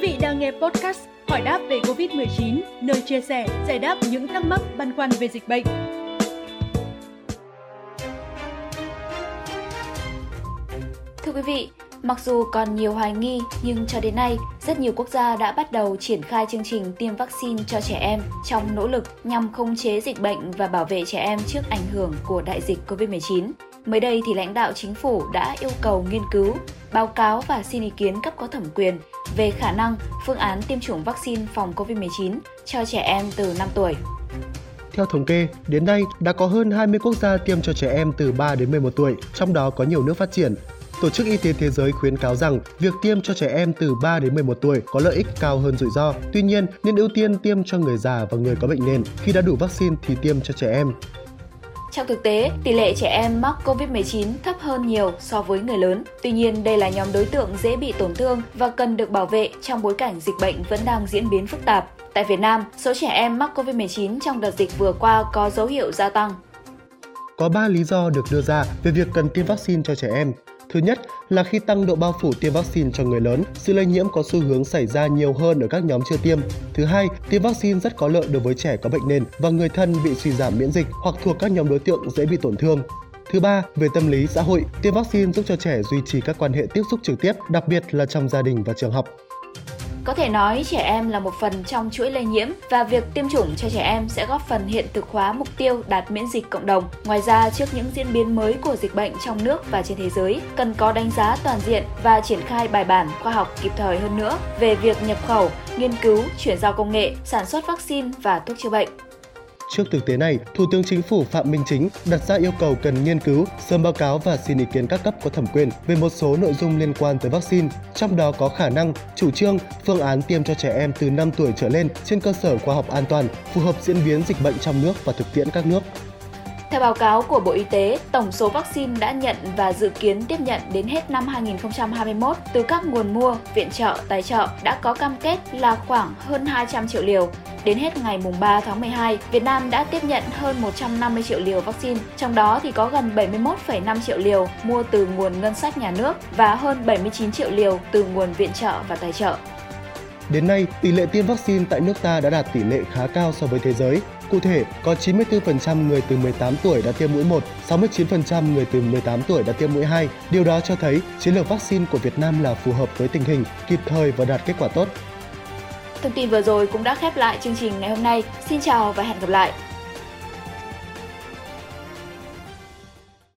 vị đang nghe podcast Hỏi đáp về Covid-19, nơi chia sẻ, giải đáp những thắc mắc băn khoăn về dịch bệnh. Thưa quý vị, mặc dù còn nhiều hoài nghi nhưng cho đến nay, rất nhiều quốc gia đã bắt đầu triển khai chương trình tiêm vaccine cho trẻ em trong nỗ lực nhằm khống chế dịch bệnh và bảo vệ trẻ em trước ảnh hưởng của đại dịch COVID-19. Mới đây thì lãnh đạo chính phủ đã yêu cầu nghiên cứu, báo cáo và xin ý kiến cấp có thẩm quyền về khả năng phương án tiêm chủng vaccine phòng COVID-19 cho trẻ em từ 5 tuổi. Theo thống kê, đến nay đã có hơn 20 quốc gia tiêm cho trẻ em từ 3 đến 11 tuổi, trong đó có nhiều nước phát triển. Tổ chức Y tế Thế giới khuyến cáo rằng việc tiêm cho trẻ em từ 3 đến 11 tuổi có lợi ích cao hơn rủi ro. Tuy nhiên, nên ưu tiên tiêm cho người già và người có bệnh nền. Khi đã đủ vaccine thì tiêm cho trẻ em. Trong thực tế, tỷ lệ trẻ em mắc COVID-19 thấp hơn nhiều so với người lớn. Tuy nhiên, đây là nhóm đối tượng dễ bị tổn thương và cần được bảo vệ trong bối cảnh dịch bệnh vẫn đang diễn biến phức tạp. Tại Việt Nam, số trẻ em mắc COVID-19 trong đợt dịch vừa qua có dấu hiệu gia tăng. Có 3 lý do được đưa ra về việc cần tiêm vaccine cho trẻ em. Thứ nhất là khi tăng độ bao phủ tiêm vaccine cho người lớn, sự lây nhiễm có xu hướng xảy ra nhiều hơn ở các nhóm chưa tiêm. Thứ hai, tiêm vaccine rất có lợi đối với trẻ có bệnh nền và người thân bị suy giảm miễn dịch hoặc thuộc các nhóm đối tượng dễ bị tổn thương. Thứ ba, về tâm lý xã hội, tiêm vaccine giúp cho trẻ duy trì các quan hệ tiếp xúc trực tiếp, đặc biệt là trong gia đình và trường học. Có thể nói trẻ em là một phần trong chuỗi lây nhiễm và việc tiêm chủng cho trẻ em sẽ góp phần hiện thực hóa mục tiêu đạt miễn dịch cộng đồng. Ngoài ra, trước những diễn biến mới của dịch bệnh trong nước và trên thế giới, cần có đánh giá toàn diện và triển khai bài bản khoa học kịp thời hơn nữa về việc nhập khẩu, nghiên cứu, chuyển giao công nghệ, sản xuất vaccine và thuốc chữa bệnh. Trước thực tế này, Thủ tướng Chính phủ Phạm Minh Chính đặt ra yêu cầu cần nghiên cứu, sớm báo cáo và xin ý kiến các cấp có thẩm quyền về một số nội dung liên quan tới vaccine, trong đó có khả năng, chủ trương, phương án tiêm cho trẻ em từ 5 tuổi trở lên trên cơ sở khoa học an toàn, phù hợp diễn biến dịch bệnh trong nước và thực tiễn các nước. Theo báo cáo của Bộ Y tế, tổng số vaccine đã nhận và dự kiến tiếp nhận đến hết năm 2021 từ các nguồn mua, viện trợ, tài trợ đã có cam kết là khoảng hơn 200 triệu liều. Đến hết ngày 3 tháng 12, Việt Nam đã tiếp nhận hơn 150 triệu liều vaccine, trong đó thì có gần 71,5 triệu liều mua từ nguồn ngân sách nhà nước và hơn 79 triệu liều từ nguồn viện trợ và tài trợ. Đến nay, tỷ lệ tiêm vaccine tại nước ta đã đạt tỷ lệ khá cao so với thế giới. Cụ thể, có 94% người từ 18 tuổi đã tiêm mũi 1, 69% người từ 18 tuổi đã tiêm mũi 2. Điều đó cho thấy chiến lược vaccine của Việt Nam là phù hợp với tình hình, kịp thời và đạt kết quả tốt. Thông tin vừa rồi cũng đã khép lại chương trình ngày hôm nay. Xin chào và hẹn gặp lại!